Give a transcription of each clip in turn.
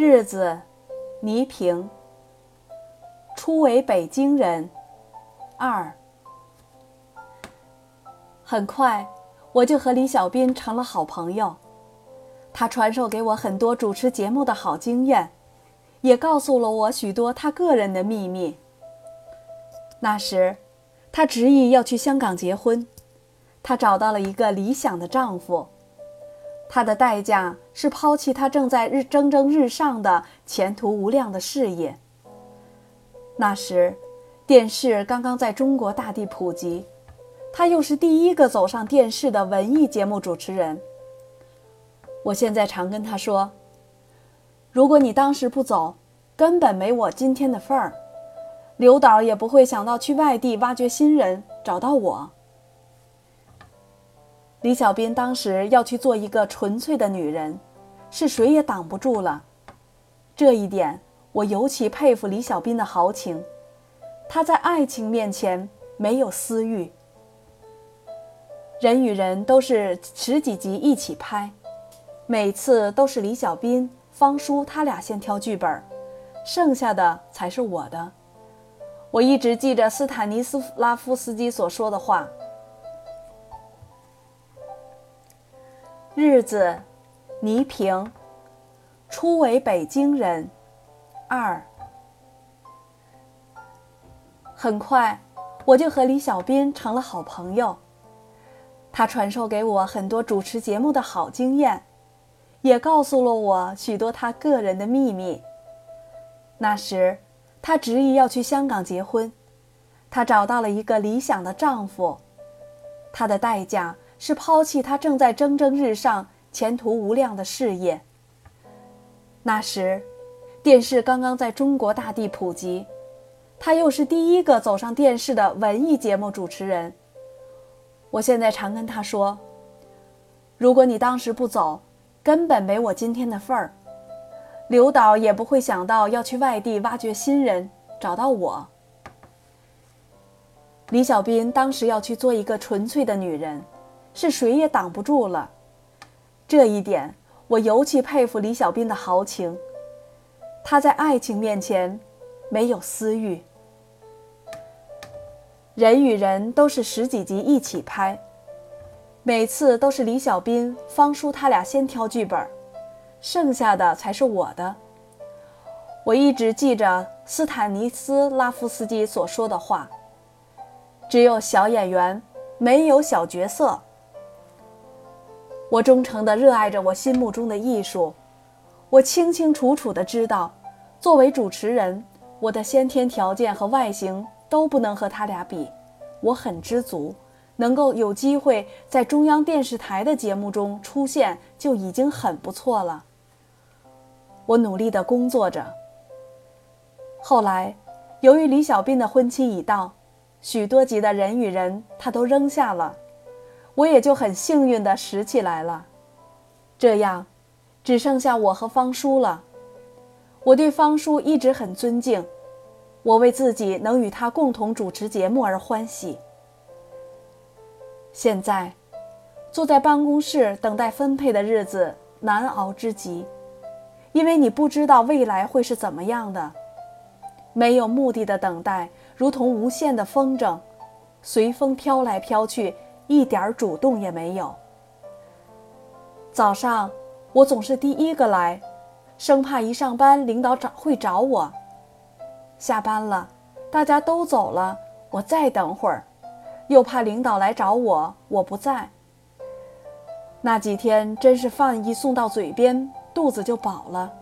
日子，倪萍。初为北京人。二。很快，我就和李小斌成了好朋友。他传授给我很多主持节目的好经验，也告诉了我许多他个人的秘密。那时，他执意要去香港结婚，他找到了一个理想的丈夫。他的代价是抛弃他正在日蒸蒸日上的前途无量的事业。那时，电视刚刚在中国大地普及，他又是第一个走上电视的文艺节目主持人。我现在常跟他说：“如果你当时不走，根本没我今天的份儿。刘导也不会想到去外地挖掘新人，找到我。”李小斌当时要去做一个纯粹的女人，是谁也挡不住了。这一点，我尤其佩服李小斌的豪情。他在爱情面前没有私欲。人与人都是十几集一起拍，每次都是李小斌、方叔他俩先挑剧本，剩下的才是我的。我一直记着斯坦尼斯拉夫斯基所说的话。日子，倪萍，初为北京人。二。很快，我就和李小斌成了好朋友。他传授给我很多主持节目的好经验，也告诉了我许多他个人的秘密。那时，他执意要去香港结婚，他找到了一个理想的丈夫，他的代价。是抛弃他正在蒸蒸日上、前途无量的事业。那时，电视刚刚在中国大地普及，他又是第一个走上电视的文艺节目主持人。我现在常跟他说：“如果你当时不走，根本没我今天的份儿。刘导也不会想到要去外地挖掘新人，找到我。”李小斌当时要去做一个纯粹的女人。是谁也挡不住了，这一点我尤其佩服李小斌的豪情。他在爱情面前没有私欲。人与人都是十几集一起拍，每次都是李小斌、方叔他俩先挑剧本，剩下的才是我的。我一直记着斯坦尼斯拉夫斯基所说的话：“只有小演员，没有小角色。”我忠诚地热爱着我心目中的艺术，我清清楚楚地知道，作为主持人，我的先天条件和外形都不能和他俩比。我很知足，能够有机会在中央电视台的节目中出现就已经很不错了。我努力地工作着。后来，由于李小斌的婚期已到，许多集的人与人他都扔下了。我也就很幸运地拾起来了，这样，只剩下我和方叔了。我对方叔一直很尊敬，我为自己能与他共同主持节目而欢喜。现在，坐在办公室等待分配的日子难熬之极，因为你不知道未来会是怎么样的。没有目的的等待，如同无限的风筝，随风飘来飘去。一点主动也没有。早上，我总是第一个来，生怕一上班领导找会找我。下班了，大家都走了，我再等会儿，又怕领导来找我，我不在。那几天真是饭一送到嘴边，肚子就饱了。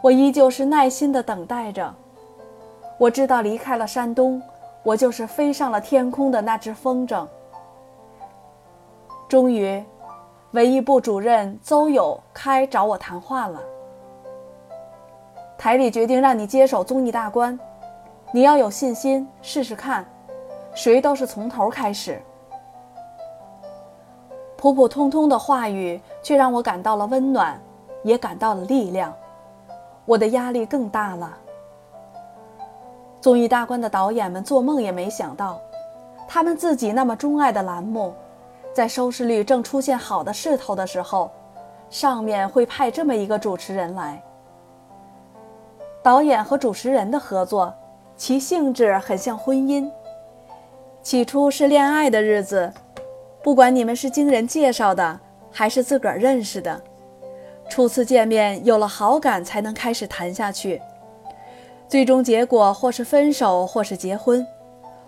我依旧是耐心的等待着。我知道离开了山东，我就是飞上了天空的那只风筝。终于，文艺部主任邹友开找我谈话了。台里决定让你接手综艺大观，你要有信心，试试看。谁都是从头开始。普普通通的话语，却让我感到了温暖，也感到了力量。我的压力更大了。综艺大观的导演们做梦也没想到，他们自己那么钟爱的栏目。在收视率正出现好的势头的时候，上面会派这么一个主持人来。导演和主持人的合作，其性质很像婚姻。起初是恋爱的日子，不管你们是经人介绍的，还是自个儿认识的，初次见面有了好感才能开始谈下去。最终结果或是分手，或是结婚。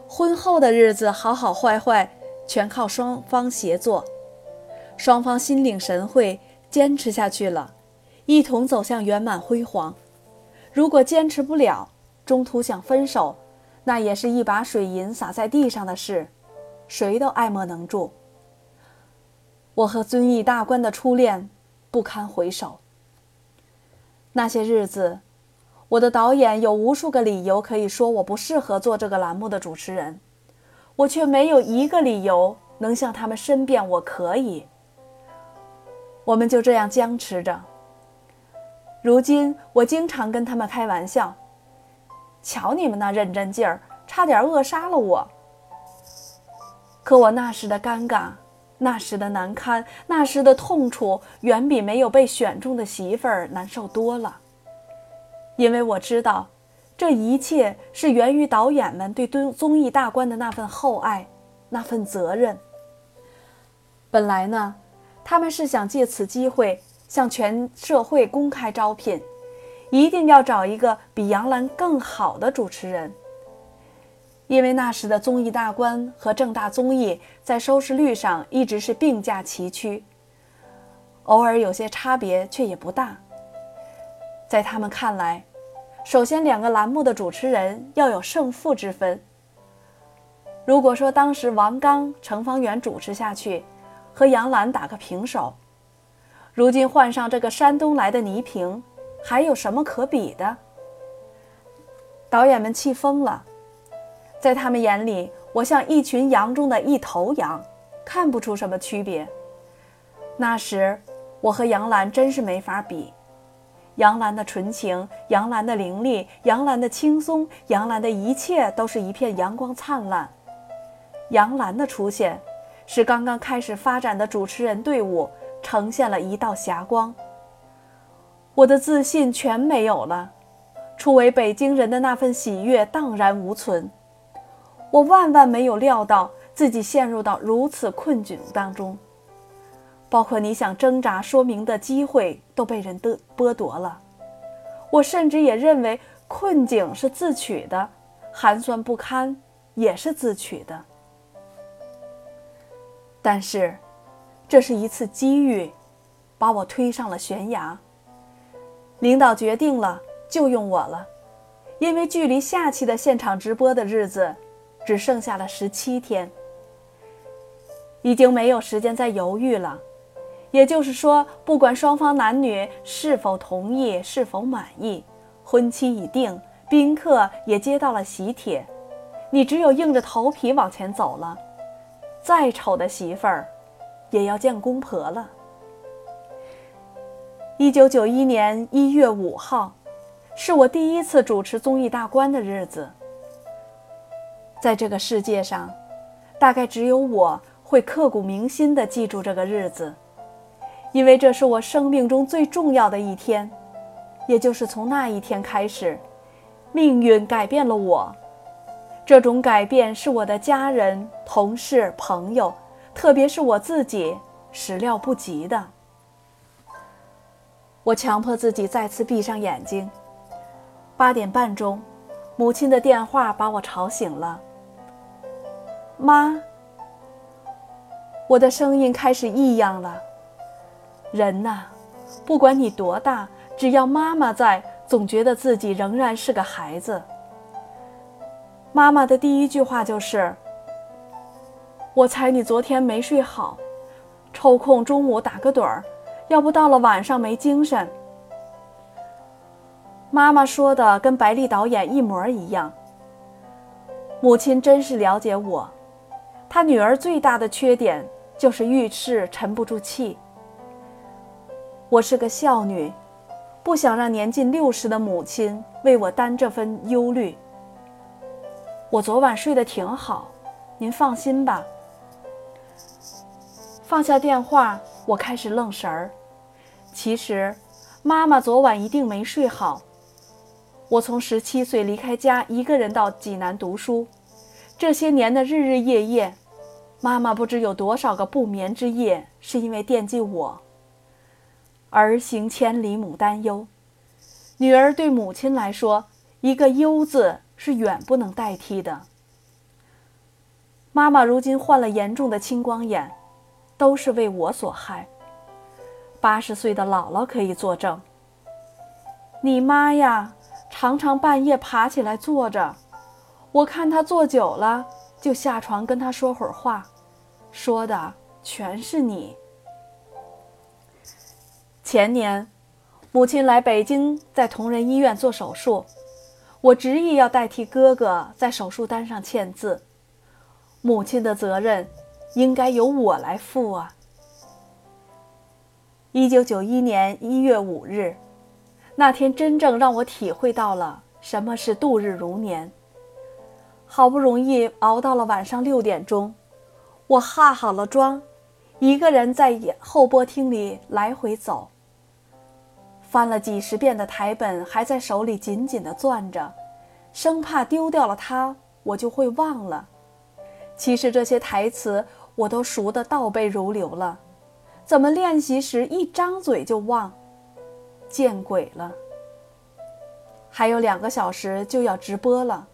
婚后的日子好好坏坏，全靠双方协作。双方心领神会，坚持下去了，一同走向圆满辉煌。如果坚持不了，中途想分手，那也是一把水银洒在地上的事，谁都爱莫能助。我和遵义大官的初恋不堪回首。那些日子，我的导演有无数个理由可以说我不适合做这个栏目的主持人，我却没有一个理由能向他们申辩我可以。我们就这样僵持着。如今我经常跟他们开玩笑，瞧你们那认真劲儿，差点扼杀了我。可我那时的尴尬，那时的难堪，那时的痛楚，远比没有被选中的媳妇儿难受多了。因为我知道，这一切是源于导演们对综综艺大观的那份厚爱，那份责任。本来呢，他们是想借此机会。向全社会公开招聘，一定要找一个比杨澜更好的主持人。因为那时的综艺大观和正大综艺在收视率上一直是并驾齐驱，偶尔有些差别，却也不大。在他们看来，首先两个栏目的主持人要有胜负之分。如果说当时王刚、程方圆主持下去，和杨澜打个平手。如今换上这个山东来的倪萍，还有什么可比的？导演们气疯了，在他们眼里，我像一群羊中的一头羊，看不出什么区别。那时，我和杨澜真是没法比。杨澜的纯情，杨澜的伶俐，杨澜的轻松，杨澜的一切都是一片阳光灿烂。杨澜的出现，使刚刚开始发展的主持人队伍。呈现了一道霞光。我的自信全没有了，初为北京人的那份喜悦荡然无存。我万万没有料到自己陷入到如此困窘当中，包括你想挣扎说明的机会都被人的剥夺了。我甚至也认为困境是自取的，寒酸不堪也是自取的。但是。这是一次机遇，把我推上了悬崖。领导决定了，就用我了，因为距离下期的现场直播的日子只剩下了十七天，已经没有时间再犹豫了。也就是说，不管双方男女是否同意、是否满意，婚期已定，宾客也接到了喜帖，你只有硬着头皮往前走了。再丑的媳妇儿。也要见公婆了。一九九一年一月五号，是我第一次主持综艺大观的日子。在这个世界上，大概只有我会刻骨铭心地记住这个日子，因为这是我生命中最重要的一天。也就是从那一天开始，命运改变了我。这种改变是我的家人、同事、朋友。特别是我自己始料不及的，我强迫自己再次闭上眼睛。八点半钟，母亲的电话把我吵醒了。妈，我的声音开始异样了。人呐，不管你多大，只要妈妈在，总觉得自己仍然是个孩子。妈妈的第一句话就是。我猜你昨天没睡好，抽空中午打个盹儿，要不到了晚上没精神。妈妈说的跟白丽导演一模一样。母亲真是了解我，她女儿最大的缺点就是遇事沉不住气。我是个孝女，不想让年近六十的母亲为我担这份忧虑。我昨晚睡得挺好，您放心吧。放下电话，我开始愣神儿。其实，妈妈昨晚一定没睡好。我从十七岁离开家，一个人到济南读书，这些年的日日夜夜，妈妈不知有多少个不眠之夜，是因为惦记我。儿行千里母担忧，女儿对母亲来说，一个“忧”字是远不能代替的。妈妈如今患了严重的青光眼，都是为我所害。八十岁的姥姥可以作证。你妈呀！常常半夜爬起来坐着，我看她坐久了，就下床跟她说会儿话，说的全是你。前年，母亲来北京，在同仁医院做手术，我执意要代替哥哥在手术单上签字。母亲的责任，应该由我来负啊。一九九一年一月五日。那天真正让我体会到了什么是度日如年。好不容易熬到了晚上六点钟，我化好了妆，一个人在后播厅里来回走。翻了几十遍的台本还在手里紧紧地攥着，生怕丢掉了它，我就会忘了。其实这些台词我都熟得倒背如流了，怎么练习时一张嘴就忘？见鬼了！还有两个小时就要直播了，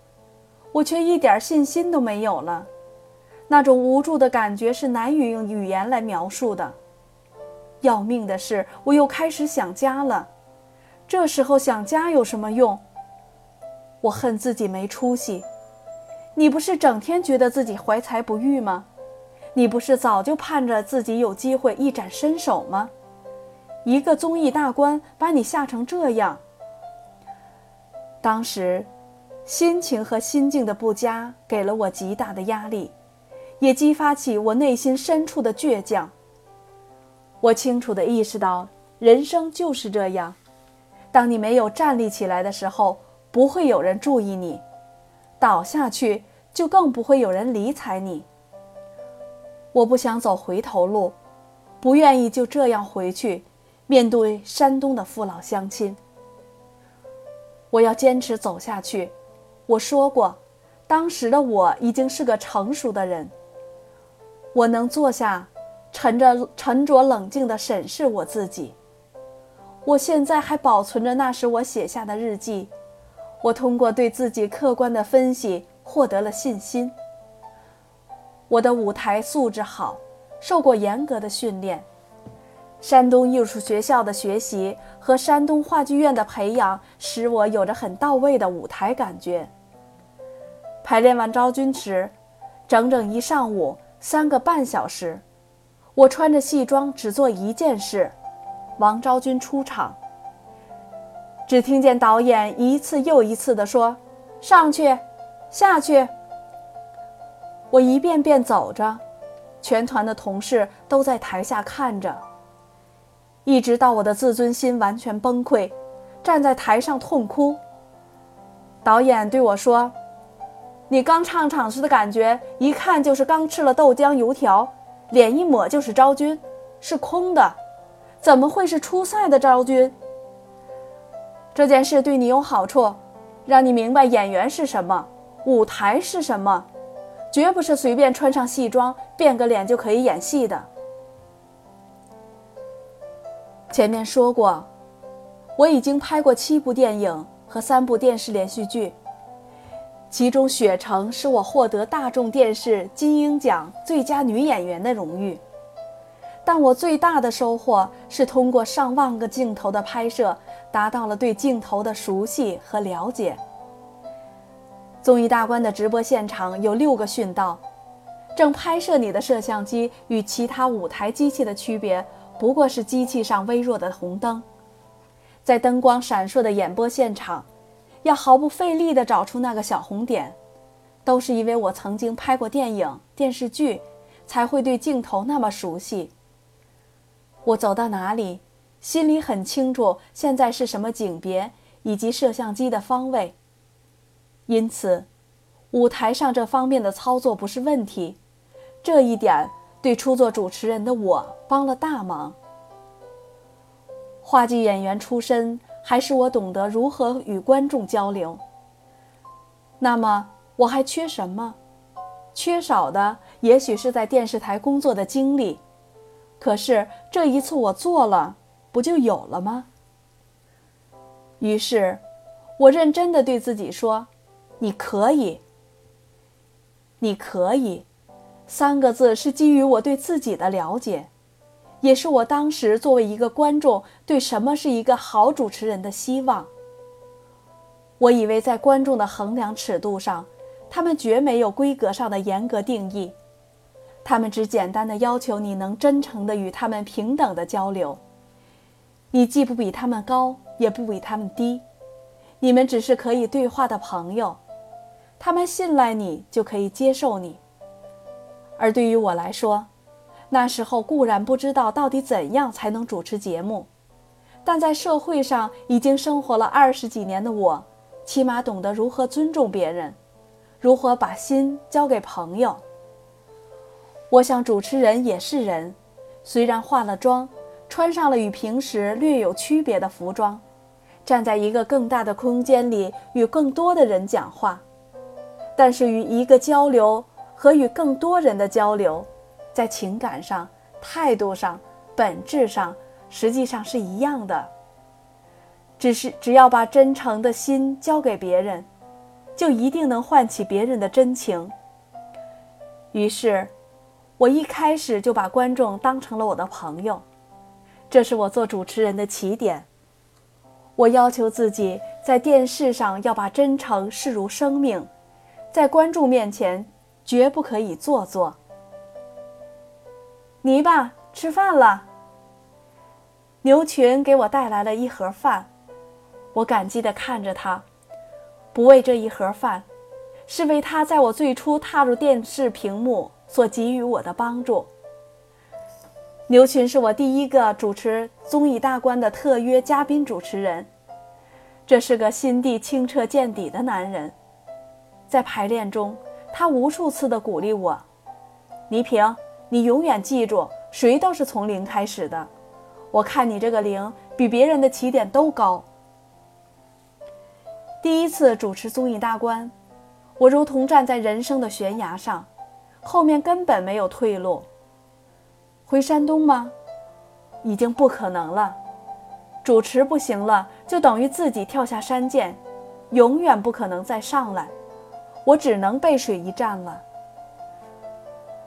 我却一点信心都没有了。那种无助的感觉是难以用语言来描述的。要命的是，我又开始想家了。这时候想家有什么用？我恨自己没出息。你不是整天觉得自己怀才不遇吗？你不是早就盼着自己有机会一展身手吗？一个综艺大观把你吓成这样，当时心情和心境的不佳给了我极大的压力，也激发起我内心深处的倔强。我清楚地意识到，人生就是这样：当你没有站立起来的时候，不会有人注意你；倒下去，就更不会有人理睬你。我不想走回头路，不愿意就这样回去。面对山东的父老乡亲，我要坚持走下去。我说过，当时的我已经是个成熟的人，我能坐下，沉着沉着冷静地审视我自己。我现在还保存着那时我写下的日记，我通过对自己客观的分析获得了信心。我的舞台素质好，受过严格的训练。山东艺术学校的学习和山东话剧院的培养，使我有着很到位的舞台感觉。排练完昭君时，整整一上午三个半小时，我穿着戏装只做一件事：王昭君出场。只听见导演一次又一次地说：“上去，下去。”我一遍遍走着，全团的同事都在台下看着。一直到我的自尊心完全崩溃，站在台上痛哭。导演对我说：“你刚上场时的感觉，一看就是刚吃了豆浆油条，脸一抹就是昭君，是空的，怎么会是出塞的昭君？这件事对你有好处，让你明白演员是什么，舞台是什么，绝不是随便穿上戏装变个脸就可以演戏的。”前面说过，我已经拍过七部电影和三部电视连续剧，其中《雪城》是我获得大众电视金鹰奖最佳女演员的荣誉。但我最大的收获是通过上万个镜头的拍摄，达到了对镜头的熟悉和了解。综艺大观的直播现场有六个讯道，正拍摄你的摄像机与其他舞台机器的区别。不过是机器上微弱的红灯，在灯光闪烁的演播现场，要毫不费力地找出那个小红点，都是因为我曾经拍过电影、电视剧，才会对镜头那么熟悉。我走到哪里，心里很清楚现在是什么景别以及摄像机的方位，因此，舞台上这方面的操作不是问题。这一点。对初做主持人的我帮了大忙。话剧演员出身，还是我懂得如何与观众交流？那么我还缺什么？缺少的也许是在电视台工作的经历。可是这一次我做了，不就有了吗？于是，我认真的对自己说：“你可以，你可以。”三个字是基于我对自己的了解，也是我当时作为一个观众对什么是一个好主持人的希望。我以为在观众的衡量尺度上，他们绝没有规格上的严格定义，他们只简单的要求你能真诚的与他们平等的交流。你既不比他们高，也不比他们低，你们只是可以对话的朋友，他们信赖你就可以接受你。而对于我来说，那时候固然不知道到底怎样才能主持节目，但在社会上已经生活了二十几年的我，起码懂得如何尊重别人，如何把心交给朋友。我想主持人也是人，虽然化了妆，穿上了与平时略有区别的服装，站在一个更大的空间里与更多的人讲话，但是与一个交流。和与更多人的交流，在情感上、态度上、本质上，实际上是一样的。只是只要把真诚的心交给别人，就一定能唤起别人的真情。于是，我一开始就把观众当成了我的朋友，这是我做主持人的起点。我要求自己在电视上要把真诚视如生命，在观众面前。绝不可以做作。泥巴，吃饭了。牛群给我带来了一盒饭，我感激地看着他，不为这一盒饭，是为他在我最初踏入电视屏幕所给予我的帮助。牛群是我第一个主持综艺大观的特约嘉宾主持人，这是个心地清澈见底的男人，在排练中。他无数次的鼓励我：“倪萍，你永远记住，谁都是从零开始的。我看你这个零比别人的起点都高。”第一次主持综艺大观，我如同站在人生的悬崖上，后面根本没有退路。回山东吗？已经不可能了。主持不行了，就等于自己跳下山涧，永远不可能再上来。我只能背水一战了。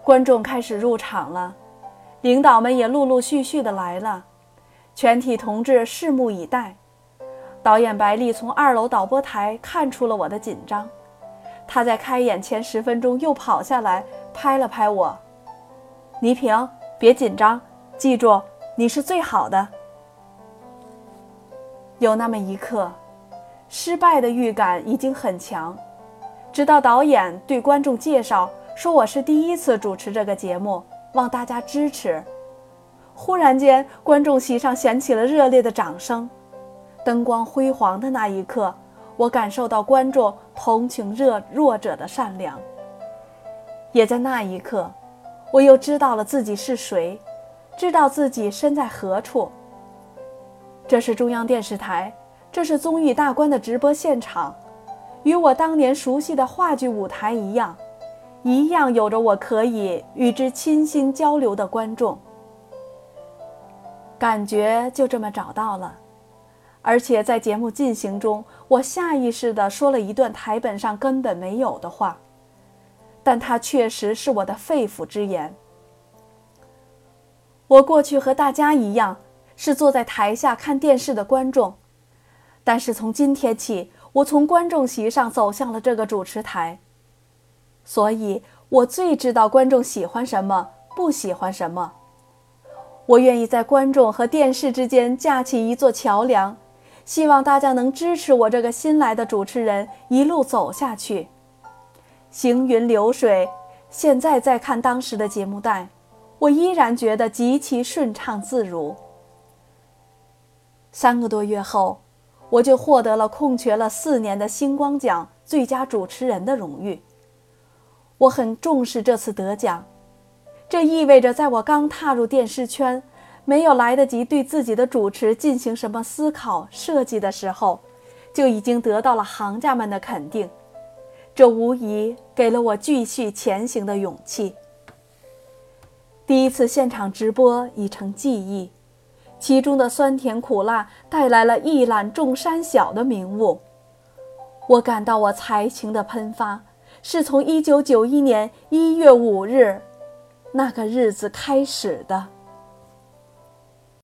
观众开始入场了，领导们也陆陆续续的来了，全体同志拭目以待。导演白丽从二楼导播台看出了我的紧张，他在开演前十分钟又跑下来拍了拍我：“倪萍，别紧张，记住你是最好的。”有那么一刻，失败的预感已经很强。直到导演对观众介绍说我是第一次主持这个节目，望大家支持。忽然间，观众席上响起了热烈的掌声。灯光辉煌的那一刻，我感受到观众同情弱弱者的善良。也在那一刻，我又知道了自己是谁，知道自己身在何处。这是中央电视台，这是综艺大观的直播现场。与我当年熟悉的话剧舞台一样，一样有着我可以与之倾心交流的观众。感觉就这么找到了，而且在节目进行中，我下意识地说了一段台本上根本没有的话，但它确实是我的肺腑之言。我过去和大家一样，是坐在台下看电视的观众，但是从今天起。我从观众席上走向了这个主持台，所以我最知道观众喜欢什么，不喜欢什么。我愿意在观众和电视之间架起一座桥梁，希望大家能支持我这个新来的主持人一路走下去。行云流水，现在再看当时的节目带，我依然觉得极其顺畅自如。三个多月后。我就获得了空缺了四年的星光奖最佳主持人的荣誉。我很重视这次得奖，这意味着在我刚踏入电视圈，没有来得及对自己的主持进行什么思考设计的时候，就已经得到了行家们的肯定，这无疑给了我继续前行的勇气。第一次现场直播已成记忆，其中的酸甜苦辣带来了一览众山小的明悟。我感到我才情的喷发，是从1991年1月5日那个日子开始的。